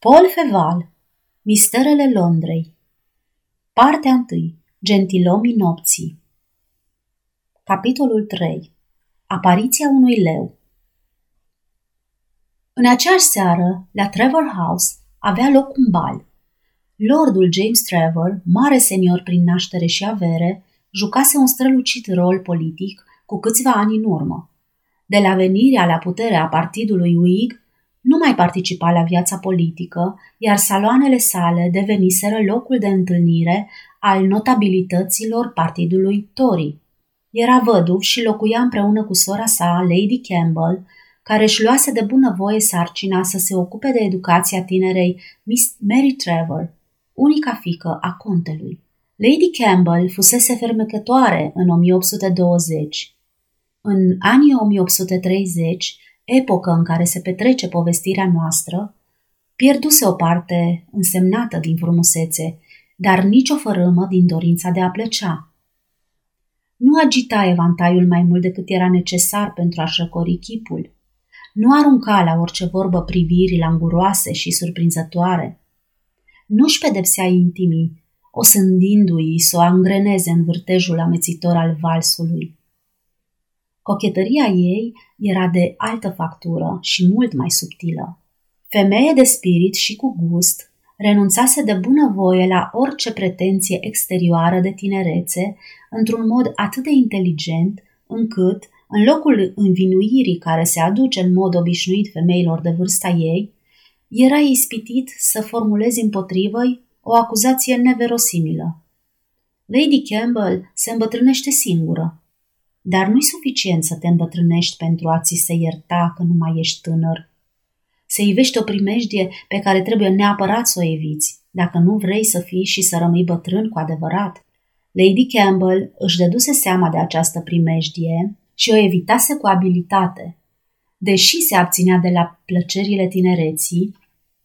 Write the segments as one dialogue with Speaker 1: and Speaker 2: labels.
Speaker 1: Paul Feval Misterele Londrei Partea 1. Gentilomii nopții Capitolul 3. Apariția unui leu În aceeași seară, la Trevor House, avea loc un bal. Lordul James Trevor, mare senior prin naștere și avere, jucase un strălucit rol politic cu câțiva ani în urmă. De la venirea la putere a partidului Whig, nu mai participa la viața politică, iar saloanele sale deveniseră locul de întâlnire al notabilităților partidului Tory. Era văduv și locuia împreună cu sora sa, Lady Campbell, care își luase de bunăvoie sarcina să se ocupe de educația tinerei Miss Mary Trevor, unica fică a contelui. Lady Campbell fusese fermecătoare în 1820. În anii 1830, epocă în care se petrece povestirea noastră, pierduse o parte însemnată din frumusețe, dar nicio fărâmă din dorința de a plăcea. Nu agita evantaiul mai mult decât era necesar pentru a-și răcori chipul. Nu arunca la orice vorbă priviri languroase și surprinzătoare. Nu-și pedepsea intimii, osândindu-i să o angreneze în vârtejul amețitor al valsului. Cochetăria ei era de altă factură și mult mai subtilă. Femeie de spirit și cu gust, renunțase de bunăvoie la orice pretenție exterioară de tinerețe, într-un mod atât de inteligent, încât, în locul învinuirii care se aduce în mod obișnuit femeilor de vârsta ei, era ispitit să formuleze împotrivă o acuzație neverosimilă. Lady Campbell se îmbătrânește singură, dar nu-i suficient să te îmbătrânești pentru a ți se ierta că nu mai ești tânăr. Se ivește o primejdie pe care trebuie neapărat să o eviți, dacă nu vrei să fii și să rămâi bătrân cu adevărat. Lady Campbell își dăduse seama de această primejdie și o evitase cu abilitate. Deși se abținea de la plăcerile tinereții,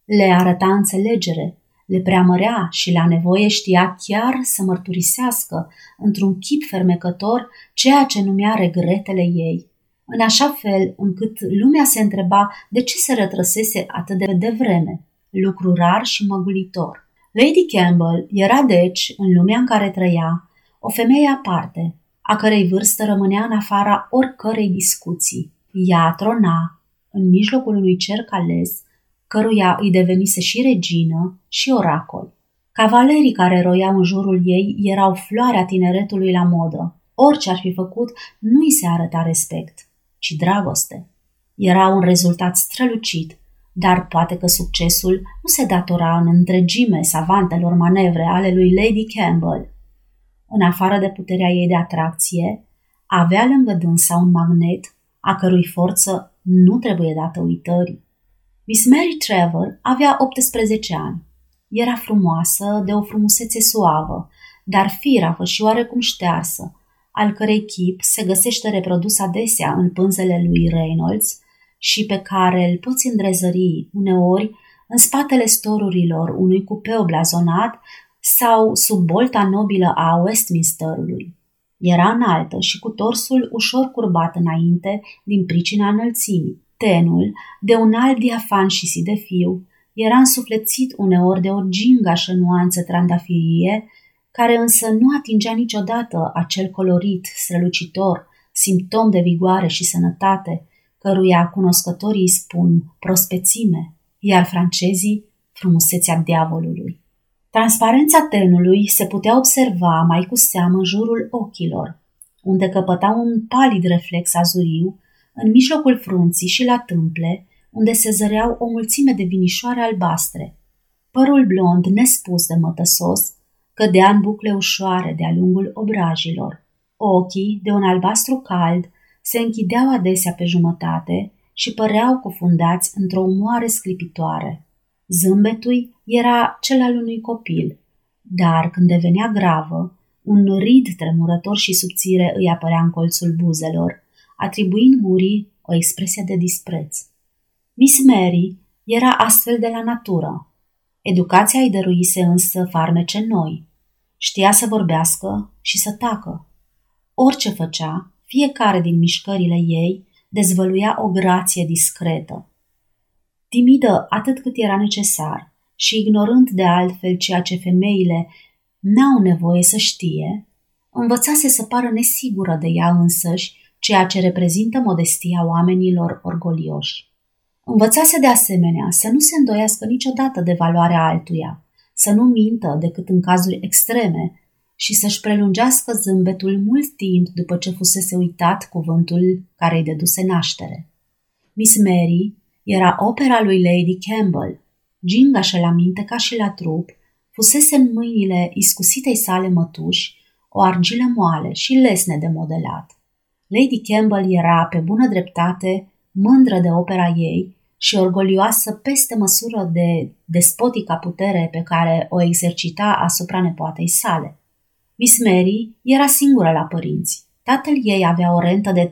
Speaker 1: le arăta înțelegere le preamărea și la nevoie știa chiar să mărturisească într-un chip fermecător ceea ce numea regretele ei, în așa fel încât lumea se întreba de ce se retrăsese atât de devreme, lucru rar și măgulitor. Lady Campbell era deci, în lumea în care trăia, o femeie aparte, a cărei vârstă rămânea în afara oricărei discuții. Ea trona, în mijlocul unui cerc ales, căruia îi devenise și regină și oracol. Cavalerii care roiau în jurul ei erau floarea tineretului la modă. Orice ar fi făcut, nu îi se arăta respect, ci dragoste. Era un rezultat strălucit, dar poate că succesul nu se datora în întregime savantelor manevre ale lui Lady Campbell. În afară de puterea ei de atracție, avea lângă dânsa un magnet a cărui forță nu trebuie dată uitării. Miss Mary Trevor avea 18 ani. Era frumoasă, de o frumusețe suavă, dar firavă și oarecum ștearsă, al cărei chip se găsește reprodus adesea în pânzele lui Reynolds și pe care îl poți îndrezări uneori în spatele storurilor unui cupeu blazonat sau sub bolta nobilă a Westminsterului. Era înaltă și cu torsul ușor curbat înainte din pricina înălțimii. Tenul, de un alt diafan și sidefiu, era însuflețit uneori de o gingașă nuanță trandafirie, care însă nu atingea niciodată acel colorit strălucitor, simptom de vigoare și sănătate, căruia cunoscătorii spun prospețime, iar francezii frumusețea diavolului. Transparența tenului se putea observa mai cu seamă în jurul ochilor, unde căpăta un palid reflex azuriu în mijlocul frunții și la tâmple, unde se zăreau o mulțime de vinișoare albastre. Părul blond, nespus de mătăsos, cădea în bucle ușoare de-a lungul obrajilor. Ochii, de un albastru cald, se închideau adesea pe jumătate și păreau cufundați într-o umoare sclipitoare. Zâmbetul era cel al unui copil, dar când devenea gravă, un rid tremurător și subțire îi apărea în colțul buzelor, atribuind gurii o expresie de dispreț. Miss Mary era astfel de la natură. Educația îi dăruise însă farmece noi. Știa să vorbească și să tacă. Orice făcea, fiecare din mișcările ei dezvăluia o grație discretă. timidă atât cât era necesar și ignorând de altfel ceea ce femeile n-au nevoie să știe, învățase să pară nesigură de ea însăși, ceea ce reprezintă modestia oamenilor orgolioși. Învățase de asemenea să nu se îndoiască niciodată de valoarea altuia, să nu mintă decât în cazuri extreme și să-și prelungească zâmbetul mult timp după ce fusese uitat cuvântul care îi deduse naștere. Miss Mary era opera lui Lady Campbell. Ginga și la minte ca și la trup, fusese în mâinile iscusitei sale mătuși o argilă moale și lesne de modelat. Lady Campbell era, pe bună dreptate, mândră de opera ei și orgolioasă peste măsură de despotica putere pe care o exercita asupra nepoatei sale. Miss Mary era singură la părinți. Tatăl ei avea o rentă de 30.000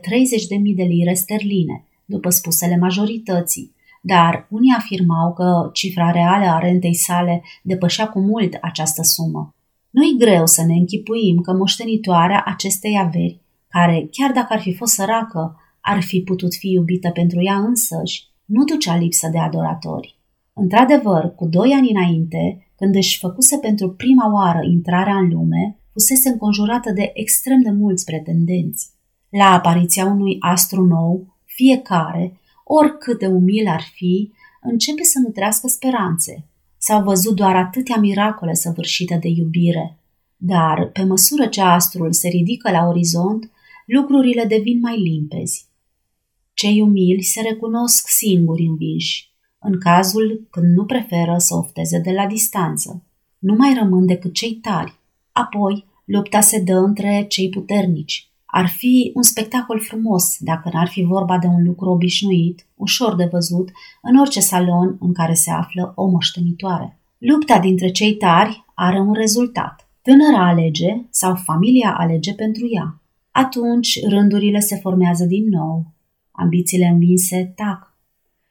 Speaker 1: de lire sterline, după spusele majorității, dar unii afirmau că cifra reală a rentei sale depășea cu mult această sumă. Nu-i greu să ne închipuim că moștenitoarea acestei averi, care, chiar dacă ar fi fost săracă, ar fi putut fi iubită pentru ea însăși, nu ducea lipsă de adoratori. Într-adevăr, cu doi ani înainte, când își făcuse pentru prima oară intrarea în lume, fusese înconjurată de extrem de mulți pretendenți. La apariția unui astru nou, fiecare, oricât de umil ar fi, începe să nutrească speranțe. S-au văzut doar atâtea miracole săvârșite de iubire. Dar, pe măsură ce astrul se ridică la orizont, lucrurile devin mai limpezi. Cei umili se recunosc singuri învinși, în cazul când nu preferă să ofteze de la distanță. Nu mai rămân decât cei tari. Apoi, lupta se dă între cei puternici. Ar fi un spectacol frumos dacă n-ar fi vorba de un lucru obișnuit, ușor de văzut, în orice salon în care se află o moștenitoare. Lupta dintre cei tari are un rezultat. Tânăra alege sau familia alege pentru ea. Atunci rândurile se formează din nou, Ambițiile învinse tac.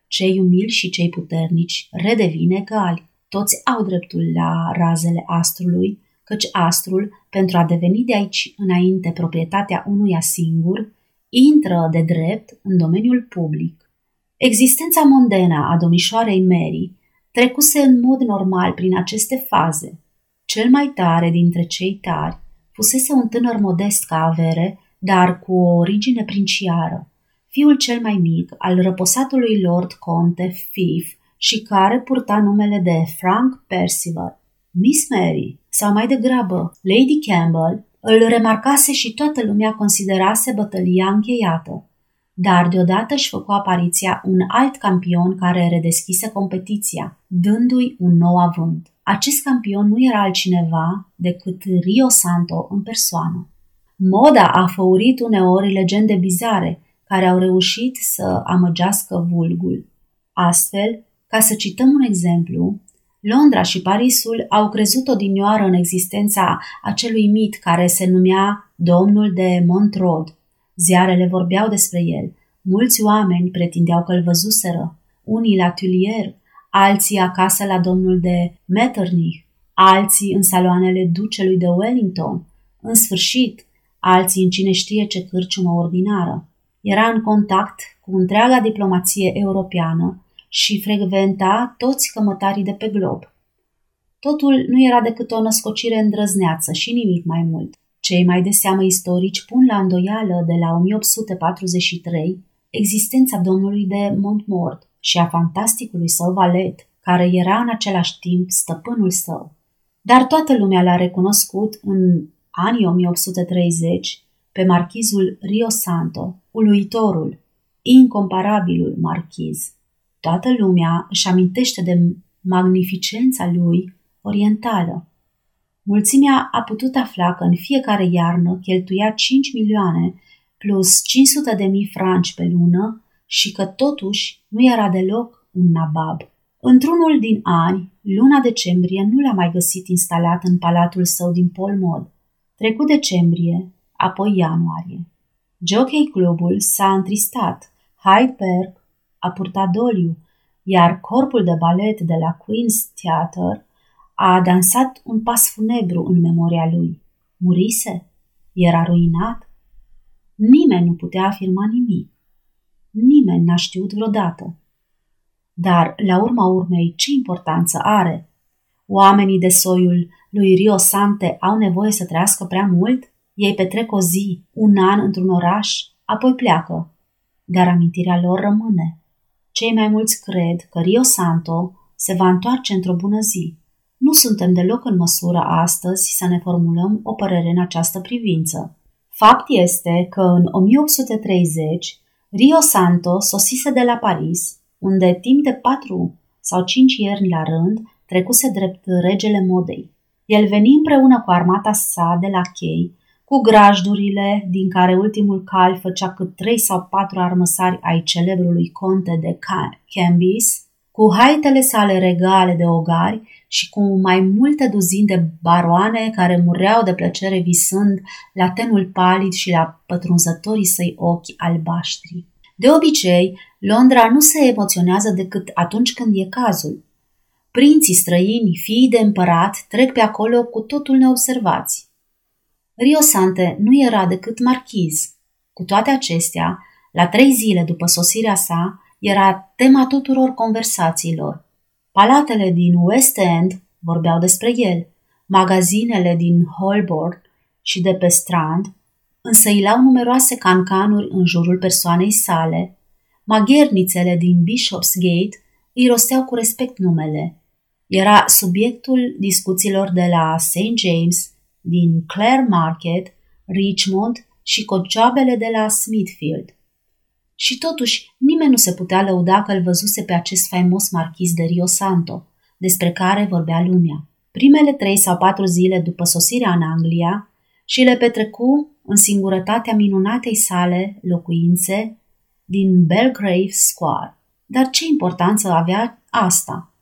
Speaker 1: Cei umili și cei puternici redevin egali. Toți au dreptul la razele astrului, căci astrul, pentru a deveni de aici înainte proprietatea unuia singur, intră de drept în domeniul public. Existența mondenă a domnișoarei Mary trecuse în mod normal prin aceste faze. Cel mai tare dintre cei tari fusese un tânăr modest ca avere, dar cu o origine princiară fiul cel mai mic al răposatului Lord Conte Fife și care purta numele de Frank Percival. Miss Mary, sau mai degrabă Lady Campbell, îl remarcase și toată lumea considerase bătălia încheiată. Dar deodată își făcu apariția un alt campion care redeschise competiția, dându-i un nou avânt. Acest campion nu era altcineva decât Rio Santo în persoană. Moda a făurit uneori legende bizare, care au reușit să amăgească vulgul. Astfel, ca să cităm un exemplu, Londra și Parisul au crezut odinioară în existența acelui mit care se numea Domnul de Montrod. Ziarele vorbeau despre el. Mulți oameni pretindeau că îl văzuseră, unii la Tulier, alții acasă la domnul de Metternich, alții în saloanele ducelui de Wellington, în sfârșit, alții în cine știe ce cârciumă ordinară. Era în contact cu întreaga diplomație europeană și frecventa toți cămătarii de pe glob. Totul nu era decât o născocire îndrăzneață și nimic mai mult. Cei mai de seamă istorici pun la îndoială de la 1843 existența domnului de Montmort și a fantasticului său valet, care era în același timp stăpânul său. Dar toată lumea l-a recunoscut în anii 1830 pe marchizul Rio Santo, uluitorul, incomparabilul marchiz. Toată lumea își amintește de magnificența lui orientală. Mulțimea a putut afla că în fiecare iarnă cheltuia 5 milioane plus 500 de mii franci pe lună și că totuși nu era deloc un nabab. Într-unul din ani, luna decembrie nu l-a mai găsit instalat în palatul său din Polmod. Trecut decembrie, apoi ianuarie. Jockey Clubul s-a întristat, Hyde Park a purtat doliu, iar corpul de balet de la Queen's Theatre a dansat un pas funebru în memoria lui. Murise? Era ruinat? Nimeni nu putea afirma nimic. Nimeni n-a știut vreodată. Dar, la urma urmei, ce importanță are? Oamenii de soiul lui Rio Sante au nevoie să trăiască prea mult? Ei petrec o zi, un an într-un oraș, apoi pleacă. Dar amintirea lor rămâne. Cei mai mulți cred că Rio Santo se va întoarce într-o bună zi. Nu suntem deloc în măsură astăzi să ne formulăm o părere în această privință. Fapt este că în 1830 Rio Santo sosise de la Paris, unde timp de patru sau cinci ierni la rând trecuse drept regele modei. El veni împreună cu armata sa de la chei, cu grajdurile, din care ultimul cal făcea cât trei sau patru armăsari ai celebrului conte de Cambis, cu haitele sale regale de ogari și cu mai multe duzini de baroane care mureau de plăcere visând la tenul palid și la pătrunzătorii săi ochi albaștri. De obicei, Londra nu se emoționează decât atunci când e cazul. Prinții străini, fiii de împărat, trec pe acolo cu totul neobservați. Rio Sante nu era decât marchiz. Cu toate acestea, la trei zile după sosirea sa, era tema tuturor conversațiilor. Palatele din West End vorbeau despre el, magazinele din Holborn și de pe Strand însăilau numeroase cancanuri în jurul persoanei sale, maghernițele din Bishopsgate îi rosteau cu respect numele. Era subiectul discuțiilor de la St. James, din Clare Market, Richmond și cocioabele de la Smithfield. Și totuși, nimeni nu se putea lăuda că îl văzuse pe acest faimos marchis de Rio Santo, despre care vorbea lumea. Primele trei sau patru zile după sosirea în Anglia și le petrecu în singurătatea minunatei sale locuințe din Belgrave Square. Dar ce importanță avea asta?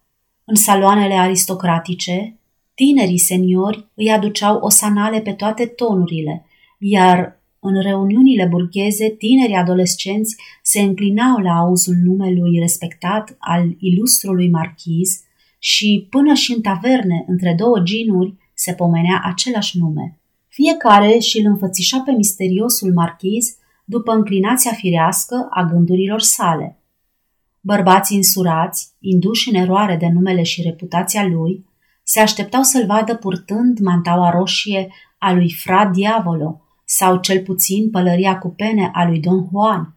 Speaker 1: În saloanele aristocratice, tinerii seniori îi aduceau osanale pe toate tonurile, iar în reuniunile burgheze, tinerii adolescenți se înclinau la auzul numelui respectat al ilustrului marchiz și până și în taverne, între două ginuri, se pomenea același nume. Fiecare și îl înfățișa pe misteriosul marchiz după înclinația firească a gândurilor sale. Bărbații însurați, induși în eroare de numele și reputația lui, se așteptau să-l vadă purtând mantaua roșie a lui Fra Diavolo sau cel puțin pălăria cu pene a lui Don Juan.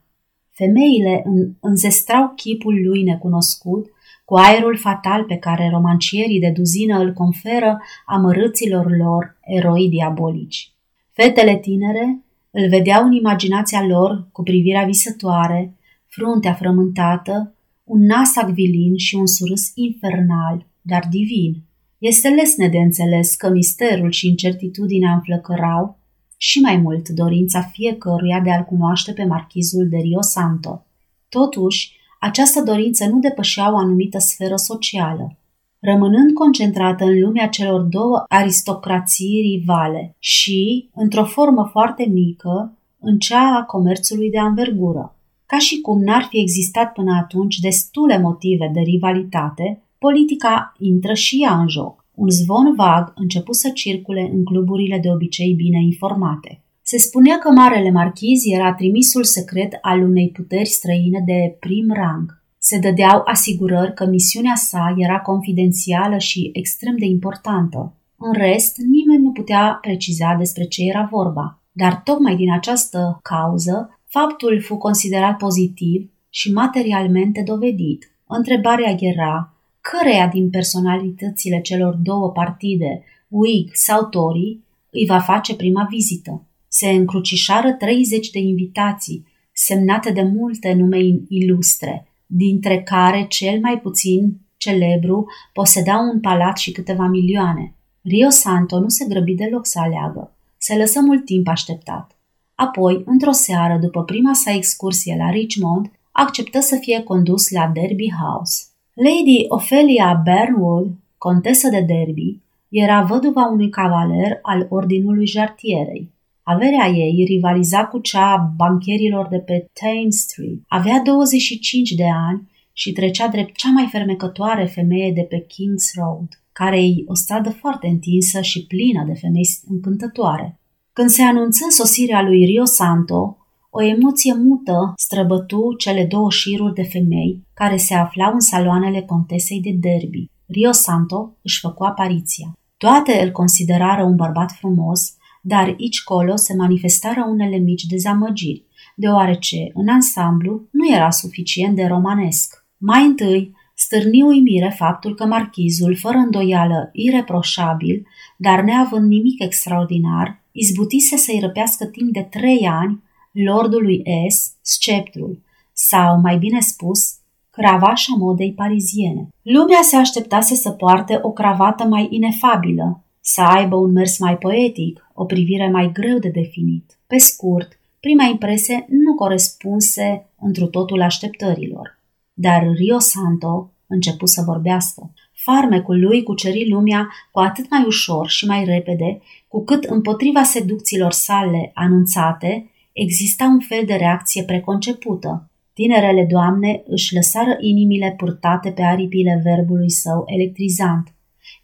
Speaker 1: Femeile înzestrau chipul lui necunoscut cu aerul fatal pe care romancierii de duzină îl conferă amărâților lor eroi diabolici. Fetele tinere îl vedeau în imaginația lor cu privirea visătoare, fruntea frământată, un nas acvilin și un surâs infernal, dar divin. Este lesne de înțeles că misterul și incertitudinea înflăcărau și mai mult dorința fiecăruia de a-l cunoaște pe marchizul de Rio Santo. Totuși, această dorință nu depășea o anumită sferă socială, rămânând concentrată în lumea celor două aristocrații rivale și, într-o formă foarte mică, în cea a comerțului de anvergură. Ca și cum n-ar fi existat până atunci destule motive de rivalitate, politica intră și ea în joc. Un zvon vag început să circule în cluburile de obicei bine informate. Se spunea că Marele Marchiz era trimisul secret al unei puteri străine de prim rang. Se dădeau asigurări că misiunea sa era confidențială și extrem de importantă. În rest, nimeni nu putea preciza despre ce era vorba. Dar tocmai din această cauză, faptul fu considerat pozitiv și materialmente dovedit. Întrebarea era căreia din personalitățile celor două partide, Whig sau Tory, îi va face prima vizită se încrucișară 30 de invitații, semnate de multe nume ilustre, dintre care cel mai puțin celebru poseda un palat și câteva milioane. Rio Santo nu se grăbi deloc să aleagă. Se lăsă mult timp așteptat. Apoi, într-o seară, după prima sa excursie la Richmond, acceptă să fie condus la Derby House. Lady Ophelia Bernwood, contesă de Derby, era văduva unui cavaler al Ordinului Jartierei. Averea ei rivaliza cu cea a bancherilor de pe Thames Street. Avea 25 de ani și trecea drept cea mai fermecătoare femeie de pe King's Road, care îi o stradă foarte întinsă și plină de femei încântătoare. Când se anunță sosirea lui Rio Santo, O emoție mută străbătu cele două șiruri de femei care se aflau în saloanele contesei de derby. Rio Santo își făcu apariția. Toate îl considerară un bărbat frumos, dar aici colo se manifestară unele mici dezamăgiri, deoarece, în ansamblu, nu era suficient de romanesc. Mai întâi, stârni uimire faptul că marchizul, fără îndoială ireproșabil, dar neavând nimic extraordinar, izbutise să-i răpească timp de trei ani lordului S. sceptrul, sau, mai bine spus, cravașa modei pariziene. Lumea se așteptase să poarte o cravată mai inefabilă, să aibă un mers mai poetic, o privire mai greu de definit. Pe scurt, prima impresie nu corespunse întru totul așteptărilor. Dar Rio Santo începu să vorbească. Farmecul lui cuceri lumea cu atât mai ușor și mai repede, cu cât împotriva seducțiilor sale anunțate exista un fel de reacție preconcepută. Tinerele doamne își lăsară inimile purtate pe aripile verbului său electrizant,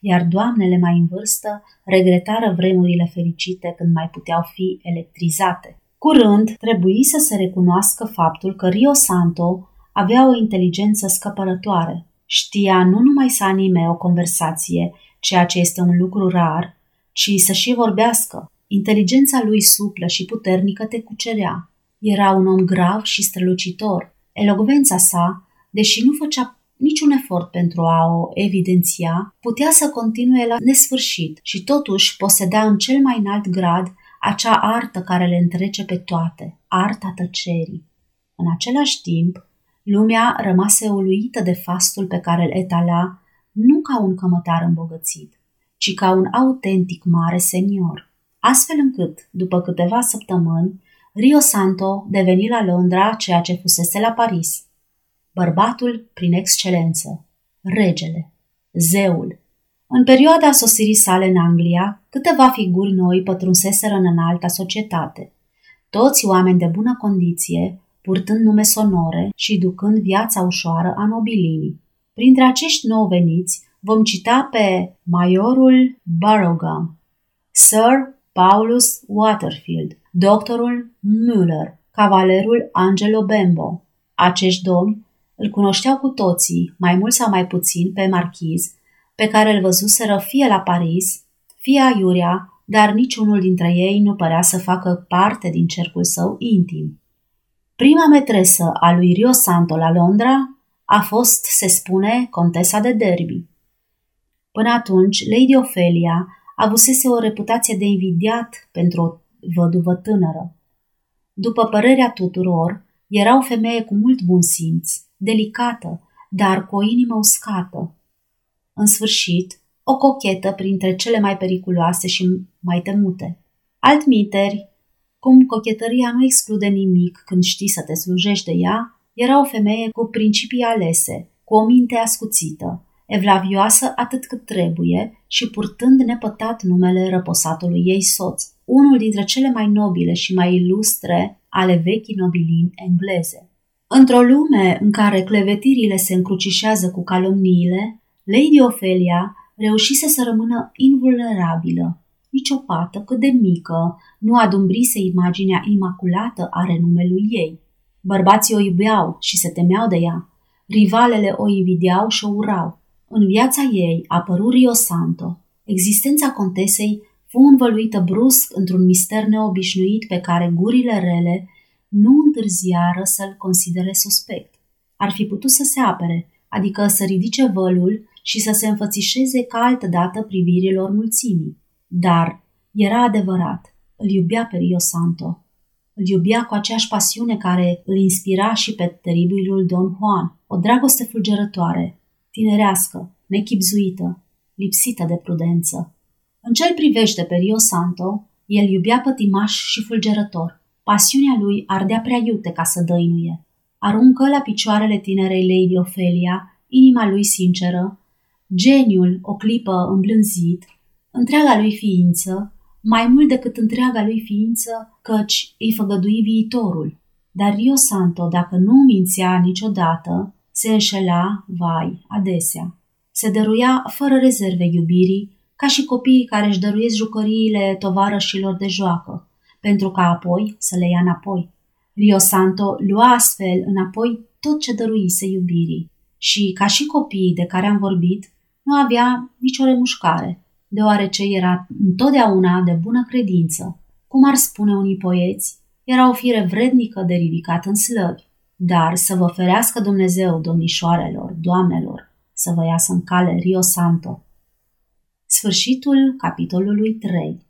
Speaker 1: iar doamnele mai în vârstă regretară vremurile fericite când mai puteau fi electrizate. Curând, trebuie să se recunoască faptul că Rio Santo avea o inteligență scăpărătoare. Știa nu numai să anime o conversație, ceea ce este un lucru rar, ci să și vorbească. Inteligența lui suplă și puternică te cucerea. Era un om grav și strălucitor. Elogvența sa, deși nu făcea niciun efort pentru a o evidenția, putea să continue la nesfârșit și totuși poseda în cel mai înalt grad acea artă care le întrece pe toate, arta tăcerii. În același timp, lumea rămase uluită de fastul pe care îl etala nu ca un cămătar îmbogățit, ci ca un autentic mare senior. Astfel încât, după câteva săptămâni, Rio Santo deveni la Londra ceea ce fusese la Paris. Bărbatul prin excelență, regele, zeul. În perioada sosirii sale în Anglia, câteva figuri noi pătrunseseră în înalta societate. Toți oameni de bună condiție, purtând nume sonore și ducând viața ușoară a nobilimii. Printre acești nou veniți vom cita pe Majorul Barrowgum, Sir Paulus Waterfield, doctorul Müller, cavalerul Angelo Bembo. Acești domni îl cunoșteau cu toții, mai mult sau mai puțin, pe marchiz, pe care îl văzuseră fie la Paris, fie aiurea, dar niciunul dintre ei nu părea să facă parte din cercul său intim. Prima metresă a lui Rio Santo la Londra a fost, se spune, contesa de Derby. Până atunci, Lady Ophelia avusese o reputație de invidiat pentru o văduvă tânără. După părerea tuturor, era o femeie cu mult bun simț, delicată, dar cu o inimă uscată. În sfârșit, o cochetă printre cele mai periculoase și mai temute. Altmiteri, cum cochetăria nu exclude nimic când știi să te slujești de ea, era o femeie cu principii alese, cu o minte ascuțită, evlavioasă atât cât trebuie și purtând nepătat numele răposatului ei soț, unul dintre cele mai nobile și mai ilustre ale vechii nobilini engleze. Într-o lume în care clevetirile se încrucișează cu calomniile, Lady Ophelia reușise să rămână invulnerabilă. Nici o pată cât de mică nu adumbrise imaginea imaculată a renumelui ei. Bărbații o iubeau și se temeau de ea. Rivalele o invidiau și o urau. În viața ei apărut Rio Santo. Existența contesei fu învăluită brusc într-un mister neobișnuit pe care gurile rele nu întârziară să-l considere suspect. Ar fi putut să se apere, adică să ridice vălul și să se înfățișeze ca altădată privirilor mulțimii. Dar era adevărat, îl iubea pe Rio Santo. Îl iubea cu aceeași pasiune care îl inspira și pe teribilul Don Juan, o dragoste fulgerătoare, tinerească, nechipzuită, lipsită de prudență. În ce privește pe Rio Santo, el iubea pătimaș și fulgerător. Pasiunea lui ardea prea iute ca să dăinuie. Aruncă la picioarele tinerei Lady Ophelia inima lui sinceră, geniul o clipă îmblânzit, întreaga lui ființă, mai mult decât întreaga lui ființă, căci îi făgădui viitorul. Dar Rio Santo, dacă nu mințea niciodată, se înșela, vai, adesea. Se dăruia fără rezerve iubirii, ca și copiii care își dăruiesc jucăriile tovarășilor de joacă, pentru ca apoi să le ia înapoi. Rio Santo lua astfel înapoi tot ce dăruise iubirii și, ca și copiii de care am vorbit, nu avea nicio remușcare, deoarece era întotdeauna de bună credință. Cum ar spune unii poeți, era o fire vrednică de ridicat în slăvi. Dar să vă ferească Dumnezeu, domnișoarelor, doamnelor, să vă iasă în cale Rio Santo. Sfârșitul capitolului 3